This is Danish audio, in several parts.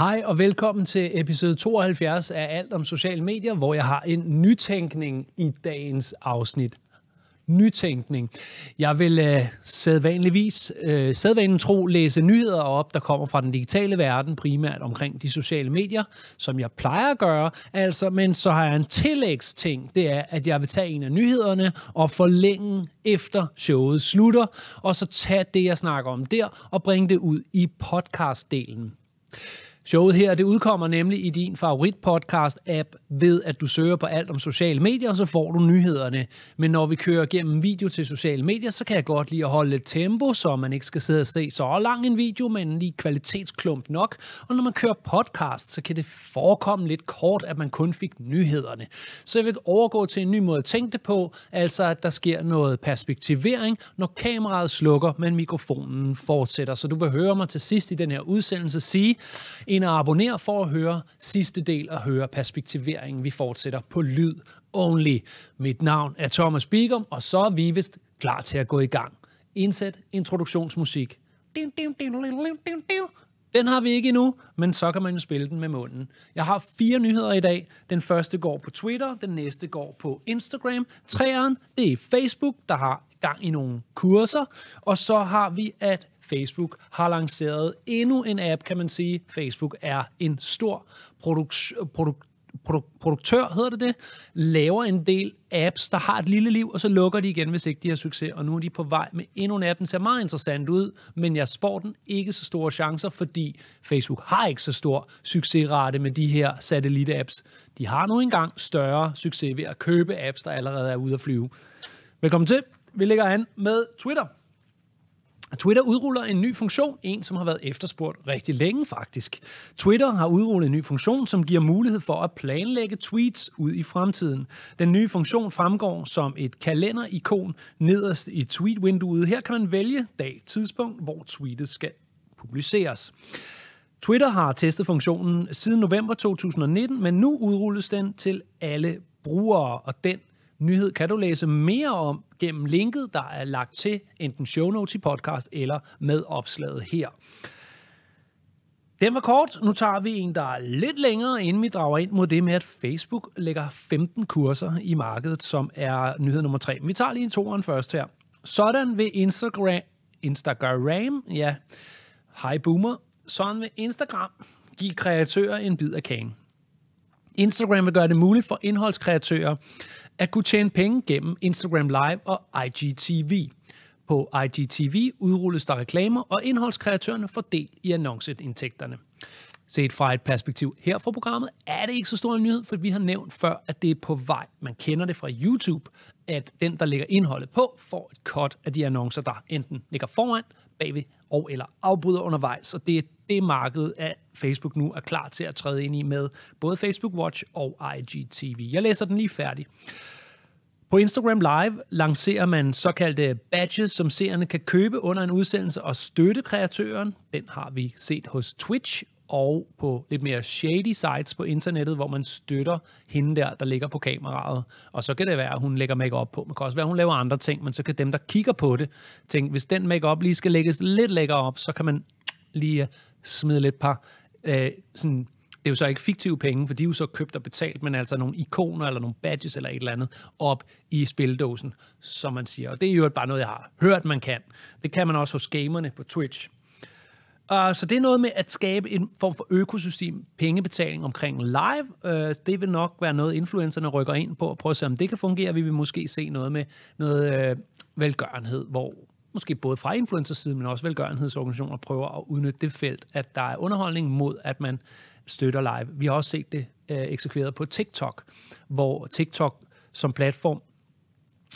Hej og velkommen til episode 72 af Alt om sociale medier, hvor jeg har en nytænkning i dagens afsnit. Nytænkning. Jeg vil øh, sædvanligvis, øh, sædvanen tro, læse nyheder op, der kommer fra den digitale verden, primært omkring de sociale medier, som jeg plejer at gøre. Altså, men så har jeg en tillægsting, det er, at jeg vil tage en af nyhederne og forlænge efter showet slutter, og så tage det, jeg snakker om der, og bringe det ud i podcastdelen. Showet her, det udkommer nemlig i din favorit podcast app ved, at du søger på alt om sociale medier, og så får du nyhederne. Men når vi kører gennem video til sociale medier, så kan jeg godt lide at holde lidt tempo, så man ikke skal sidde og se så lang en video, men lige kvalitetsklump nok. Og når man kører podcast, så kan det forekomme lidt kort, at man kun fik nyhederne. Så jeg vil overgå til en ny måde at tænke det på, altså at der sker noget perspektivering, når kameraet slukker, men mikrofonen fortsætter. Så du vil høre mig til sidst i den her udsendelse sige, ind og abonner for at høre sidste del og høre perspektiveringen. Vi fortsætter på lyd only. Mit navn er Thomas Bigum, og så er vi vist klar til at gå i gang. Indsæt introduktionsmusik. Den har vi ikke endnu, men så kan man jo spille den med munden. Jeg har fire nyheder i dag. Den første går på Twitter, den næste går på Instagram. Træeren, det er Facebook, der har gang i nogle kurser. Og så har vi, at Facebook har lanceret endnu en app, kan man sige. Facebook er en stor produk- produk- produk- produktør, hedder det det, laver en del apps, der har et lille liv, og så lukker de igen, hvis ikke de har succes. Og nu er de på vej med endnu en app. Den ser meget interessant ud, men jeg spår den ikke så store chancer, fordi Facebook har ikke så stor succesrate med de her satellite-apps. De har nu engang større succes ved at købe apps, der allerede er ude at flyve. Velkommen til. Vi lægger an med Twitter. Twitter udruller en ny funktion, en som har været efterspurgt rigtig længe faktisk. Twitter har udrullet en ny funktion, som giver mulighed for at planlægge tweets ud i fremtiden. Den nye funktion fremgår som et kalenderikon nederst i tweet-vinduet. Her kan man vælge dag, tidspunkt, hvor tweetet skal publiceres. Twitter har testet funktionen siden november 2019, men nu udrulles den til alle brugere, og den nyhed kan du læse mere om gennem linket, der er lagt til enten show notes i podcast eller med opslaget her. Den var kort. Nu tager vi en, der er lidt længere, inden vi drager ind mod det med, at Facebook lægger 15 kurser i markedet, som er nyhed nummer 3. Vi tager lige en toeren først her. Sådan vil Instagram, Instagram, ja, hej boomer, sådan vil Instagram give kreatører en bid af kagen. Instagram vil gøre det muligt for indholdskreatører at kunne tjene penge gennem Instagram Live og IGTV. På IGTV udrulles der reklamer, og indholdskreatørerne får del i annonceindtægterne. Set fra et perspektiv her fra programmet, er det ikke så stor en nyhed, for vi har nævnt før, at det er på vej. Man kender det fra YouTube, at den, der lægger indholdet på, får et cut af de annoncer, der enten ligger foran, bagved og eller afbryder undervejs. Og det er det marked, at Facebook nu er klar til at træde ind i med både Facebook Watch og IGTV. Jeg læser den lige færdig. På Instagram Live lancerer man såkaldte badges, som seerne kan købe under en udsendelse og støtte kreatøren. Den har vi set hos Twitch og på lidt mere shady sites på internettet, hvor man støtter hende der, der ligger på kameraet. Og så kan det være, at hun lægger makeup på. Man kan også være, at hun laver andre ting, men så kan dem, der kigger på det, tænke, hvis den makeup lige skal lægges lidt lækker op, så kan man lige smide lidt par øh, sådan det er jo så ikke fiktive penge, for de er jo så købt og betalt, men altså nogle ikoner eller nogle badges eller et eller andet op i spildåsen, som man siger. Og det er jo bare noget, jeg har hørt, man kan. Det kan man også hos gamerne på Twitch. Uh, så det er noget med at skabe en form for økosystem, pengebetaling omkring live. Uh, det vil nok være noget, influencerne rykker ind på og prøve at se, om det kan fungere. Vi vil måske se noget med noget uh, velgørenhed, hvor måske både fra influencersiden, men også velgørenhedsorganisationer prøver at udnytte det felt, at der er underholdning mod, at man støtter live. Vi har også set det øh, eksekveret på TikTok, hvor TikTok som platform,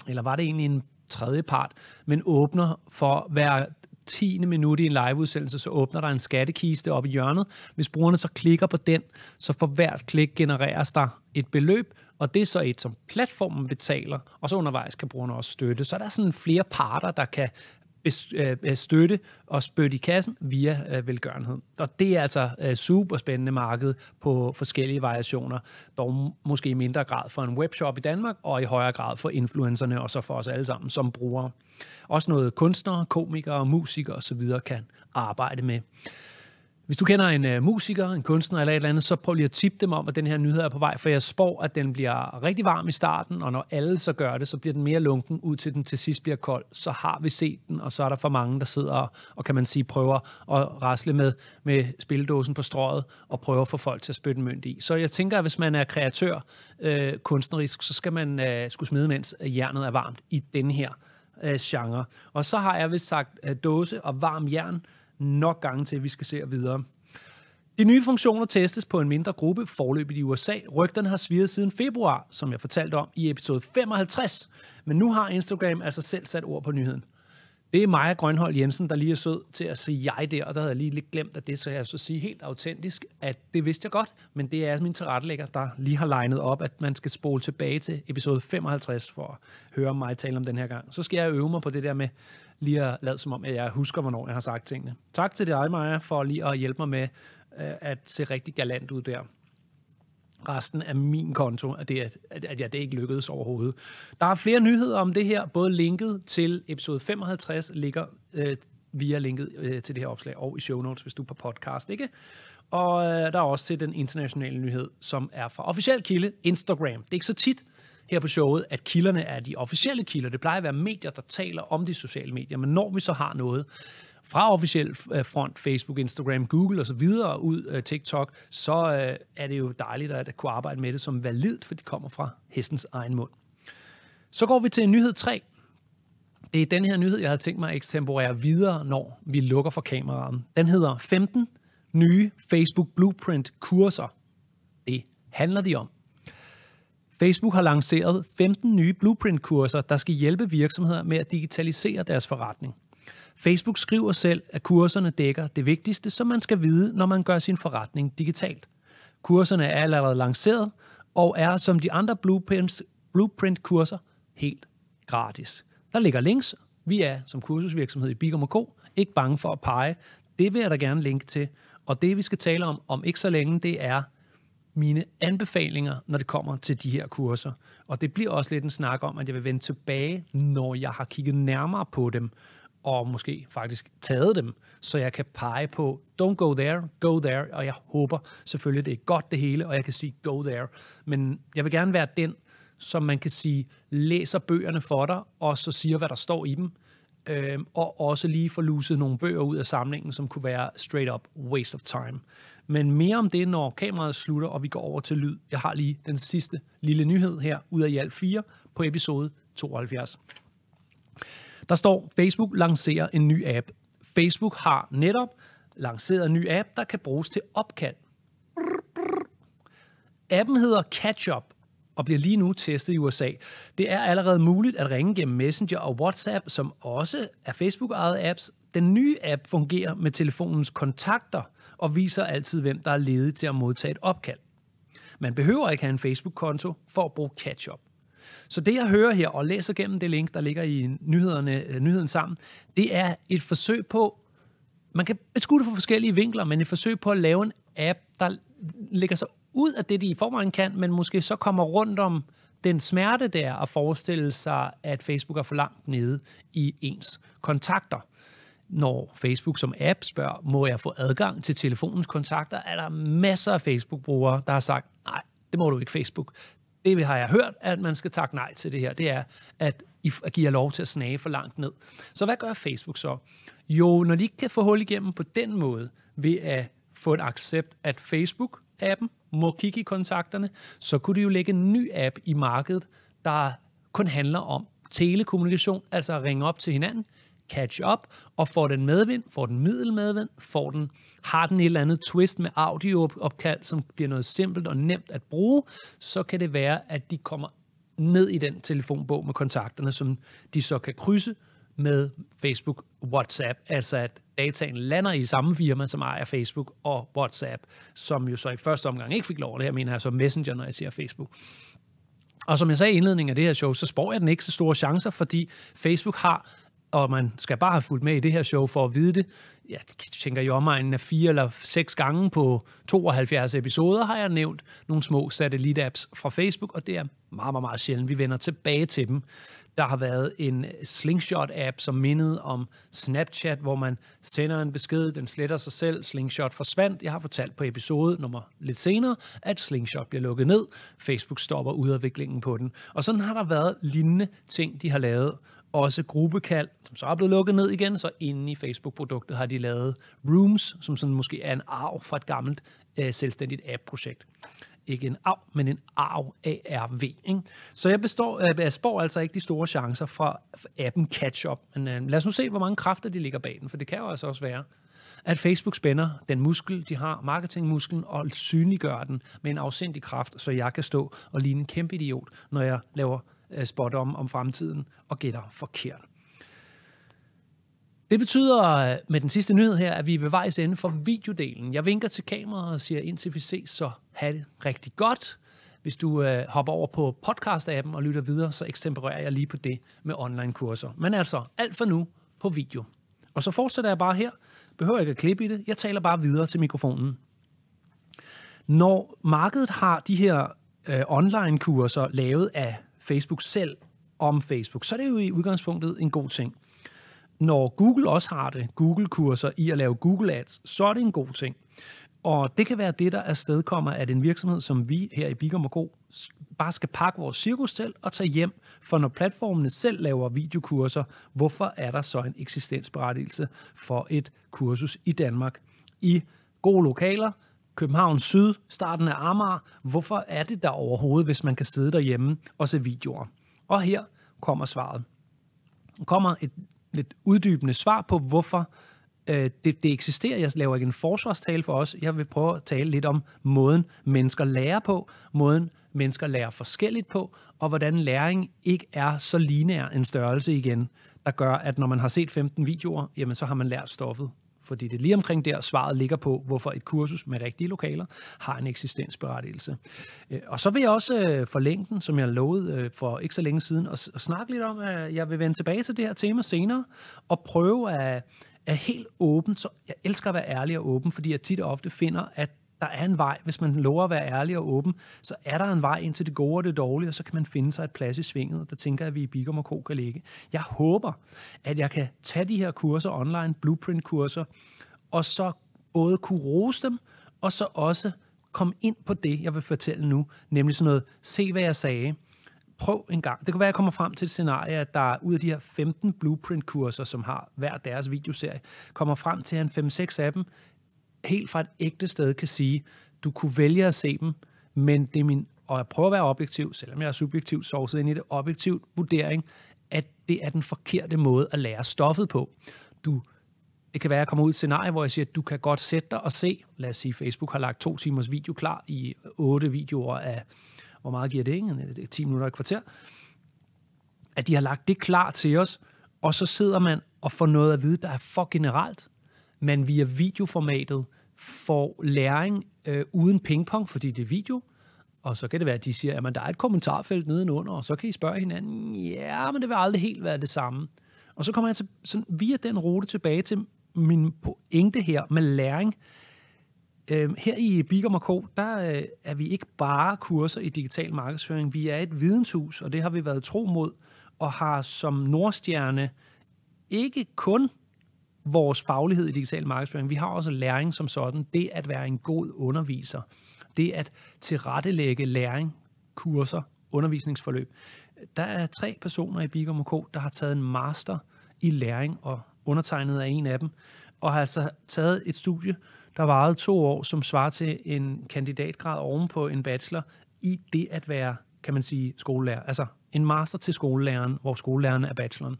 eller var det egentlig en tredje part, men åbner for hver 10. minut i en liveudsendelse, så åbner der en skattekiste op i hjørnet. Hvis brugerne så klikker på den, så for hvert klik genereres der et beløb, og det er så et, som platformen betaler, og så undervejs kan brugerne også støtte. Så der er sådan flere parter, der kan øh, øh, støtte og spytte i kassen via øh, velgørenhed. Og det er altså super spændende marked på forskellige variationer, dog måske i mindre grad for en webshop i Danmark, og i højere grad for influencerne, og så for os alle sammen som brugere. Også noget kunstnere, komikere, musikere osv. kan arbejde med. Hvis du kender en uh, musiker, en kunstner eller et eller andet, så prøv lige at tippe dem om, at den her nyhed er på vej, for jeg spår, at den bliver rigtig varm i starten, og når alle så gør det, så bliver den mere lunken, ud til den til sidst bliver kold. Så har vi set den, og så er der for mange, der sidder og, og kan man sige, prøver at rasle med, med spildåsen på strået og prøver at få folk til at spytte mønt i. Så jeg tænker, at hvis man er kreatør, øh, kunstnerisk, så skal man øh, skulle smide, mens jernet er varmt i den her øh, genre. Og så har jeg vist sagt øh, dåse og varm jern, nok gange til, at vi skal se videre. De nye funktioner testes på en mindre gruppe forløbet i USA. Rygterne har sviret siden februar, som jeg fortalte om i episode 55. Men nu har Instagram altså selv sat ord på nyheden. Det er Maja Grønhold Jensen, der lige er sød til at sige jeg der, og der havde jeg lige lidt glemt, at det så jeg så sige helt autentisk, at det vidste jeg godt, men det er altså min tilrettelægger, der lige har legnet op, at man skal spole tilbage til episode 55 for at høre mig tale om den her gang. Så skal jeg øve mig på det der med lige at lade som om, at jeg husker, hvornår jeg har sagt tingene. Tak til dig, Maja, for lige at hjælpe mig med øh, at se rigtig galant ud der resten af min konto, at, det, at, at jeg det ikke lykkedes overhovedet. Der er flere nyheder om det her, både linket til episode 55 ligger øh, via linket øh, til det her opslag, og i show notes, hvis du er på podcast, ikke? Og øh, der er også til den internationale nyhed, som er fra officiel kilde, Instagram. Det er ikke så tit her på showet, at kilderne er de officielle kilder. Det plejer at være medier, der taler om de sociale medier, men når vi så har noget, fra officiel øh, front, Facebook, Instagram, Google og så videre ud øh, TikTok, så øh, er det jo dejligt at kunne arbejde med det som validt, for det kommer fra hestens egen mund. Så går vi til nyhed 3. Det er den her nyhed, jeg har tænkt mig at ekstemporere videre, når vi lukker for kameraet. Den hedder 15 nye Facebook Blueprint-kurser. Det handler de om. Facebook har lanceret 15 nye Blueprint-kurser, der skal hjælpe virksomheder med at digitalisere deres forretning. Facebook skriver selv, at kurserne dækker det vigtigste, som man skal vide, når man gør sin forretning digitalt. Kurserne er allerede lanceret og er som de andre Blueprint-kurser helt gratis. Der ligger links. Vi er som kursusvirksomhed i Bigum Co. ikke bange for at pege. Det vil jeg da gerne linke til. Og det vi skal tale om om ikke så længe, det er mine anbefalinger, når det kommer til de her kurser. Og det bliver også lidt en snak om, at jeg vil vende tilbage, når jeg har kigget nærmere på dem, og måske faktisk taget dem, så jeg kan pege på, don't go there, go there, og jeg håber selvfølgelig, det er godt det hele, og jeg kan sige go there. Men jeg vil gerne være den, som man kan sige, læser bøgerne for dig, og så siger, hvad der står i dem, øh, og også lige få luset nogle bøger ud af samlingen, som kunne være straight up waste of time. Men mere om det, når kameraet slutter, og vi går over til lyd. Jeg har lige den sidste lille nyhed her, ud af i alt fire, på episode 72. Der står, Facebook lancerer en ny app. Facebook har netop lanceret en ny app, der kan bruges til opkald. Appen hedder CatchUp og bliver lige nu testet i USA. Det er allerede muligt at ringe gennem Messenger og WhatsApp, som også er Facebook-ejede apps. Den nye app fungerer med telefonens kontakter og viser altid, hvem der er ledig til at modtage et opkald. Man behøver ikke have en Facebook-konto for at bruge CatchUp. Så det, jeg hører her og læser gennem det link, der ligger i nyhederne, øh, nyheden sammen, det er et forsøg på, man kan beskue det fra forskellige vinkler, men et forsøg på at lave en app, der lægger sig ud af det, de i forvejen kan, men måske så kommer rundt om den smerte, der at forestille sig, at Facebook er for langt nede i ens kontakter. Når Facebook som app spørger, må jeg få adgang til telefonens kontakter, er der masser af Facebook-brugere, der har sagt, nej, det må du ikke Facebook det har jeg hørt, at man skal takke nej til det her, det er, at I giver lov til at snage for langt ned. Så hvad gør Facebook så? Jo, når de ikke kan få hul igennem på den måde, ved at få et accept, at Facebook-appen må kigge i kontakterne, så kunne de jo lægge en ny app i markedet, der kun handler om telekommunikation, altså at ringe op til hinanden, catch up, og får den medvind, får den middelmedvind, får den har den et eller andet twist med audioopkald, som bliver noget simpelt og nemt at bruge, så kan det være, at de kommer ned i den telefonbog med kontakterne, som de så kan krydse med Facebook WhatsApp, altså at dataen lander i samme firma, som ejer Facebook og WhatsApp, som jo så i første omgang ikke fik lov. Det her mener jeg så Messenger, når jeg siger Facebook. Og som jeg sagde i indledningen af det her show, så spår jeg den ikke så store chancer, fordi Facebook har og man skal bare have fulgt med i det her show for at vide det. Jeg tænker i omegnen af fire eller seks gange på 72 episoder har jeg nævnt nogle små satellit-apps fra Facebook, og det er meget, meget, meget sjældent, vi vender tilbage til dem. Der har været en Slingshot-app, som mindede om Snapchat, hvor man sender en besked, den sletter sig selv, Slingshot forsvandt. Jeg har fortalt på episode nummer lidt senere, at Slingshot bliver lukket ned. Facebook stopper udviklingen på den. Og sådan har der været lignende ting, de har lavet. Også gruppekald, som så er blevet lukket ned igen, så inde i Facebook-produktet har de lavet Rooms, som sådan måske er en arv fra et gammelt øh, selvstændigt app-projekt ikke en arv, men en ARV, ARV. Ikke? Så jeg, består, øh, jeg spår altså ikke de store chancer fra appen Catch Up. Men øh, lad os nu se, hvor mange kræfter de ligger bag den, for det kan jo altså også være, at Facebook spænder den muskel, de har, marketingmusklen, og synliggør den med en afsindig kraft, så jeg kan stå og ligne en kæmpe idiot, når jeg laver Øh, spot om, om fremtiden og gætter forkert. Det betyder øh, med den sidste nyhed her, at vi er ved vejs ende for videodelen. Jeg vinker til kameraet og siger, indtil vi ses, så have det rigtig godt. Hvis du øh, hopper over på podcast-appen og lytter videre, så ekstempererer jeg lige på det med online-kurser. Men altså, alt for nu på video. Og så fortsætter jeg bare her. Behøver ikke at klippe i det. Jeg taler bare videre til mikrofonen. Når markedet har de her øh, online-kurser lavet af Facebook selv om Facebook, så er det jo i udgangspunktet en god ting når Google også har det, Google-kurser i at lave Google Ads, så er det en god ting. Og det kan være det, der afstedkommer, at en virksomhed som vi her i Bigum Go bare skal pakke vores cirkus til og tage hjem. For når platformene selv laver videokurser, hvorfor er der så en eksistensberettigelse for et kursus i Danmark? I gode lokaler, København Syd, starten af Amager. Hvorfor er det der overhovedet, hvis man kan sidde derhjemme og se videoer? Og her kommer svaret. Der kommer et lidt uddybende svar på, hvorfor øh, det, det eksisterer. Jeg laver ikke en forsvarstale for os. Jeg vil prøve at tale lidt om måden, mennesker lærer på, måden, mennesker lærer forskelligt på, og hvordan læring ikke er så lineær en størrelse igen, der gør, at når man har set 15 videoer, jamen så har man lært stoffet. Fordi det er lige omkring der, svaret ligger på, hvorfor et kursus med rigtige lokaler har en eksistensberettigelse. Øh, og så vil jeg også øh, forlænge den, som jeg lovede øh, for ikke så længe siden, og snakke lidt om, at jeg vil vende tilbage til det her tema senere, og prøve at er helt åben. Så jeg elsker at være ærlig og åben, fordi jeg tit og ofte finder, at der er en vej, hvis man lover at være ærlig og åben, så er der en vej ind til det gode og det dårlige, og så kan man finde sig et plads i svinget. Der tænker jeg, at vi i Bigum og Co. kan ligge. Jeg håber, at jeg kan tage de her kurser online, blueprint-kurser, og så både kunne rose dem, og så også komme ind på det, jeg vil fortælle nu, nemlig sådan noget, se hvad jeg sagde, prøv en gang. Det kan være, at jeg kommer frem til et scenarie, at der ud af de her 15 blueprint-kurser, som har hver deres videoserie, kommer frem til, en 5-6 af dem helt fra et ægte sted kan sige, du kunne vælge at se dem, men det er min, og jeg prøver at være objektiv, selvom jeg er subjektiv, sovset ind i det, objektiv vurdering, at det er den forkerte måde at lære stoffet på. Du, det kan være, at jeg kommer ud i et scenarie, hvor jeg siger, at du kan godt sætte dig og se, lad os sige, Facebook har lagt to timers video klar i otte videoer af, hvor meget giver det, ikke? 10 minutter i kvarter, at de har lagt det klar til os, og så sidder man og får noget at vide, der er for generelt, men via videoformatet får læring øh, uden pingpong, fordi det er video, og så kan det være, at de siger, at der er et kommentarfelt nedenunder, og så kan I spørge hinanden, ja, men det vil aldrig helt være det samme. Og så kommer jeg til, sådan, via den rute tilbage til min pointe her med læring. Øh, her i Bigum Co., der øh, er vi ikke bare kurser i digital markedsføring. Vi er et videnshus, og det har vi været tro mod, og har som Nordstjerne ikke kun vores faglighed i digital markedsføring. Vi har også læring som sådan. Det at være en god underviser. Det at tilrettelægge læring, kurser, undervisningsforløb. Der er tre personer i Bigum K, der har taget en master i læring, og undertegnet af en af dem, og har altså taget et studie, der varede to år, som svarer til en kandidatgrad oven på en bachelor i det at være, kan man sige, skolelærer. Altså en master til skolelæreren, hvor skolelæreren er bacheloren.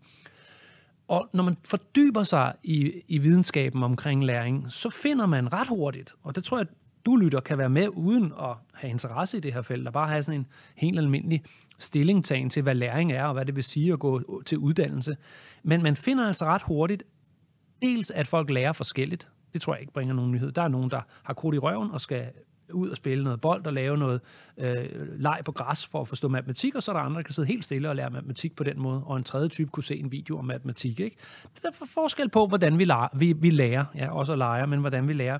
Og når man fordyber sig i, i videnskaben omkring læring, så finder man ret hurtigt, og det tror jeg, du lytter kan være med uden at have interesse i det her felt, og bare have sådan en helt almindelig stillingtagen til, hvad læring er, og hvad det vil sige at gå til uddannelse. Men man finder altså ret hurtigt, dels at folk lærer forskelligt, det tror jeg ikke bringer nogen nyhed. Der er nogen, der har krudt i røven og skal ud og spille noget bold og lave noget øh, leg på græs for at forstå matematik, og så er der andre, der kan sidde helt stille og lære matematik på den måde, og en tredje type kunne se en video om matematik. Ikke? Det er forskel på, hvordan vi, lærer, vi, vi lærer, ja, også at lege, men hvordan vi lærer.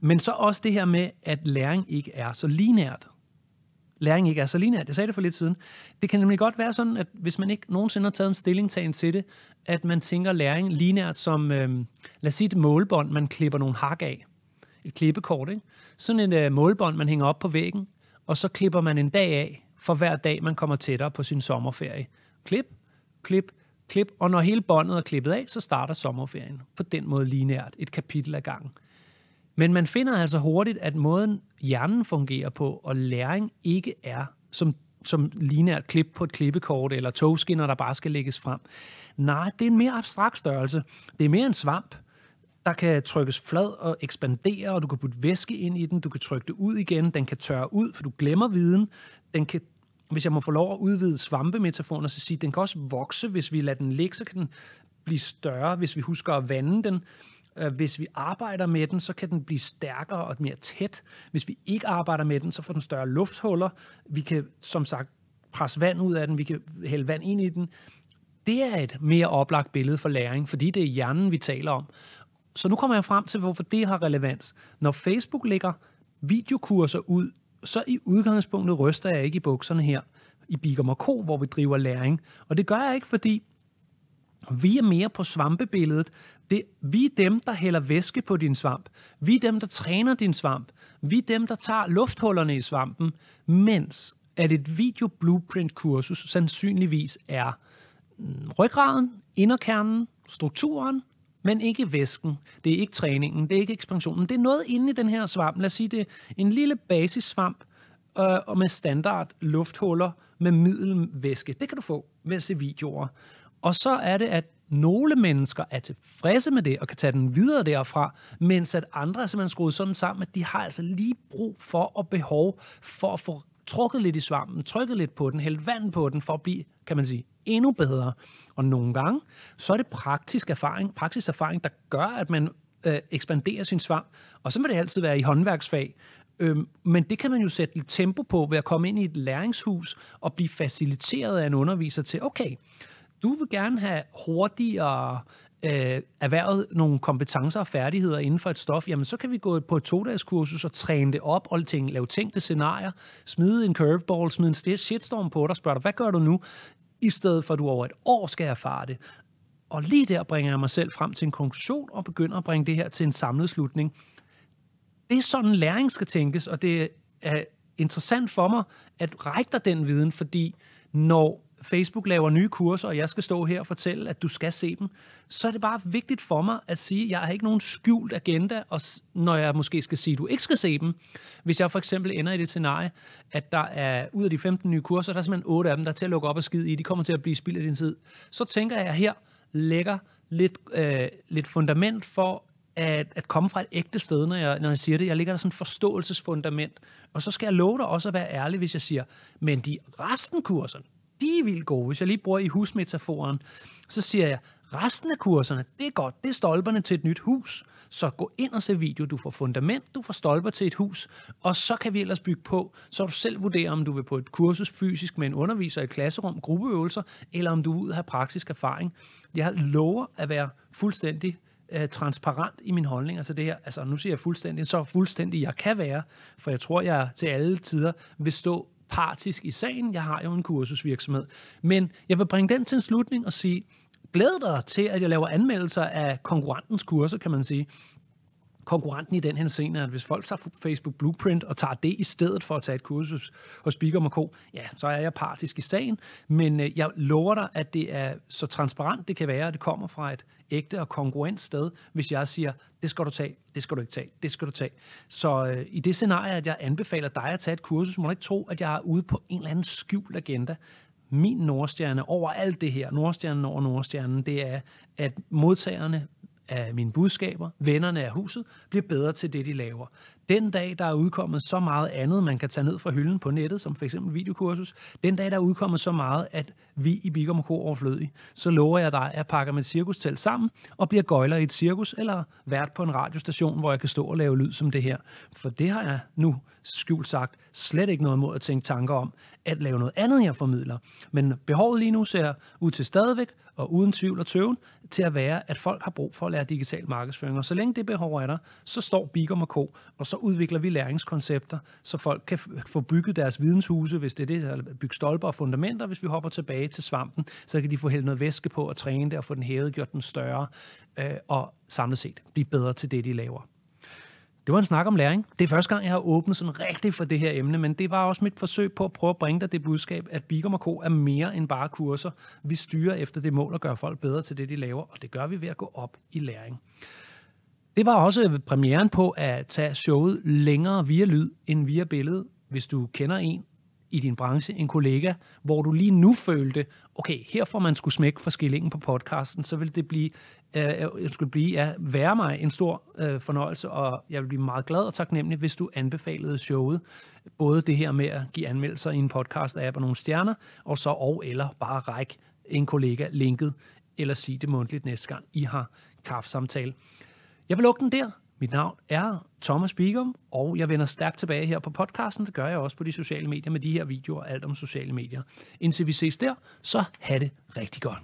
Men så også det her med, at læring ikke er så linært. læring ikke er så lineært. Jeg sagde det for lidt siden. Det kan nemlig godt være sådan, at hvis man ikke nogensinde har taget en stillingtagen til det, at man tænker læring lineært som, øh, lad os sige et målbånd, man klipper nogle hak af. Et klippekort, ikke? Sådan et uh, øh, målbånd, man hænger op på væggen, og så klipper man en dag af, for hver dag, man kommer tættere på sin sommerferie. Klip, klip, klip, og når hele båndet er klippet af, så starter sommerferien. På den måde lineært, et kapitel ad gangen. Men man finder altså hurtigt, at måden hjernen fungerer på, og læring ikke er som, som lineært klip på et klippekort, eller togskinner, der bare skal lægges frem. Nej, det er en mere abstrakt størrelse. Det er mere en svamp, der kan trykkes flad og ekspandere, og du kan putte væske ind i den, du kan trykke det ud igen, den kan tørre ud, for du glemmer viden, den kan hvis jeg må få lov at udvide svampemetaforen og så sige, den kan også vokse, hvis vi lader den ligge, så kan den blive større, hvis vi husker at vande den. Øh, hvis vi arbejder med den, så kan den blive stærkere og mere tæt. Hvis vi ikke arbejder med den, så får den større lufthuller. Vi kan, som sagt, presse vand ud af den, vi kan hælde vand ind i den. Det er et mere oplagt billede for læring, fordi det er hjernen, vi taler om. Så nu kommer jeg frem til, hvorfor det har relevans. Når Facebook lægger videokurser ud, så i udgangspunktet ryster jeg ikke i bukserne her i Bigum Co., hvor vi driver læring. Og det gør jeg ikke, fordi vi er mere på svampebilledet. Det, vi er dem, der hælder væske på din svamp. Vi er dem, der træner din svamp. Vi er dem, der tager lufthullerne i svampen, mens at et video blueprint kursus sandsynligvis er mm, ryggraden, inderkernen, strukturen, men ikke væsken. Det er ikke træningen, det er ikke ekspansionen. Det er noget inde i den her svamp. Lad os sige, det er en lille basissvamp øh, og med standard lufthuller med middelvæske. Det kan du få ved at se videoer. Og så er det, at nogle mennesker er tilfredse med det og kan tage den videre derfra, mens at andre er simpelthen skruet sådan sammen, at de har altså lige brug for og behov for at få trukket lidt i svampen, trykket lidt på den, hældt vand på den, for at blive, kan man sige, endnu bedre. Og nogle gange, så er det praktisk erfaring, praktisk erfaring, der gør, at man øh, ekspanderer sin svamp. Og så vil det altid være i håndværksfag. Øhm, men det kan man jo sætte lidt tempo på ved at komme ind i et læringshus og blive faciliteret af en underviser til, okay, du vil gerne have hurtigere øh, erhvervet nogle kompetencer og færdigheder inden for et stof, jamen så kan vi gå på et to-dages-kursus og træne det op og ting, lave tænkte scenarier, smide en curveball, smide en shitstorm på dig og spørge dig, hvad gør du nu? I stedet for, at du over et år skal erfare det. Og lige der bringer jeg mig selv frem til en konklusion og begynder at bringe det her til en samlet slutning. Det er sådan, læring skal tænkes, og det er interessant for mig at række dig den viden, fordi når Facebook laver nye kurser, og jeg skal stå her og fortælle, at du skal se dem, så er det bare vigtigt for mig at sige, at jeg har ikke nogen skjult agenda, og når jeg måske skal sige, at du ikke skal se dem. Hvis jeg for eksempel ender i det scenarie, at der er ud af de 15 nye kurser, der er simpelthen 8 af dem, der er til at lukke op og skide i, de kommer til at blive spild af din tid, så tænker jeg, at her lægger lidt, øh, lidt fundament for, at, at komme fra et ægte sted, når jeg, når jeg siger det. Jeg ligger der sådan et forståelsesfundament. Og så skal jeg love dig også at være ærlig, hvis jeg siger, men de resten kurserne, de er vildt gode. Hvis jeg lige bruger i husmetaforen, så siger jeg, resten af kurserne, det er godt, det er stolperne til et nyt hus. Så gå ind og se video, du får fundament, du får stolper til et hus, og så kan vi ellers bygge på, så du selv vurderer, om du vil på et kursus fysisk med en underviser i et klasserum, gruppeøvelser, eller om du vil ud og have praktisk erfaring. Jeg lover at være fuldstændig øh, transparent i min holdning. Altså det her, altså nu siger jeg fuldstændig, så fuldstændig jeg kan være, for jeg tror, jeg til alle tider vil stå partisk i sagen. Jeg har jo en kursusvirksomhed. Men jeg vil bringe den til en slutning og sige, glæd dig til, at jeg laver anmeldelser af konkurrentens kurser, kan man sige konkurrenten i den her scene, at hvis folk tager Facebook Blueprint og tager det i stedet for at tage et kursus hos Speaker Co., ja, så er jeg partisk i sagen, men øh, jeg lover dig, at det er så transparent det kan være, at det kommer fra et ægte og konkurrent sted, hvis jeg siger, det skal du tage, det skal du ikke tage, det skal du tage. Så øh, i det scenarie, at jeg anbefaler dig at tage et kursus, må du ikke tro, at jeg er ude på en eller anden skjult agenda min nordstjerne over alt det her, nordstjernen over nordstjernen, det er, at modtagerne af mine budskaber, vennerne af huset, bliver bedre til det, de laver. Den dag, der er udkommet så meget andet, man kan tage ned fra hylden på nettet, som f.eks. videokursus, den dag, der er udkommet så meget, at vi i Bigum Co. overflødige, så lover jeg dig, at jeg pakker mit cirkustelt sammen og bliver gøjler i et cirkus, eller vært på en radiostation, hvor jeg kan stå og lave lyd som det her. For det har jeg nu skjult sagt slet ikke noget mod at tænke tanker om at lave noget andet, jeg formidler. Men behovet lige nu ser ud til stadigvæk, og uden tvivl og tøven, til at være, at folk har brug for at lære digital markedsføring. Og så længe det behov er der, så står Bigum Co. Og så udvikler vi læringskoncepter, så folk kan få bygget deres videnshuse, hvis det er det, eller bygge stolper og fundamenter. Hvis vi hopper tilbage til svampen, så kan de få hældt noget væske på og træne det og få den hævet, gjort den større, øh, og samlet set blive bedre til det, de laver. Det var en snak om læring. Det er første gang, jeg har åbnet sådan rigtigt for det her emne, men det var også mit forsøg på at prøve at bringe dig det budskab, at Bigum Co. er mere end bare kurser. Vi styrer efter det mål at gøre folk bedre til det, de laver, og det gør vi ved at gå op i læring. Det var også premieren på at tage showet længere via lyd end via billede. Hvis du kender en i din branche, en kollega, hvor du lige nu følte, okay, her får man skulle smække for skillingen på podcasten, så vil det blive, øh, jeg skulle blive, ja, være mig en stor øh, fornøjelse, og jeg vil blive meget glad og taknemmelig, hvis du anbefalede showet. Både det her med at give anmeldelser i en podcast-app og nogle stjerner, og så og eller bare række en kollega linket, eller sige det mundtligt næste gang, I har kaffesamtale. Jeg vil lukke den der. Mit navn er Thomas Bigum, og jeg vender stærkt tilbage her på podcasten. Det gør jeg også på de sociale medier med de her videoer, alt om sociale medier. Indtil vi ses der, så have det rigtig godt.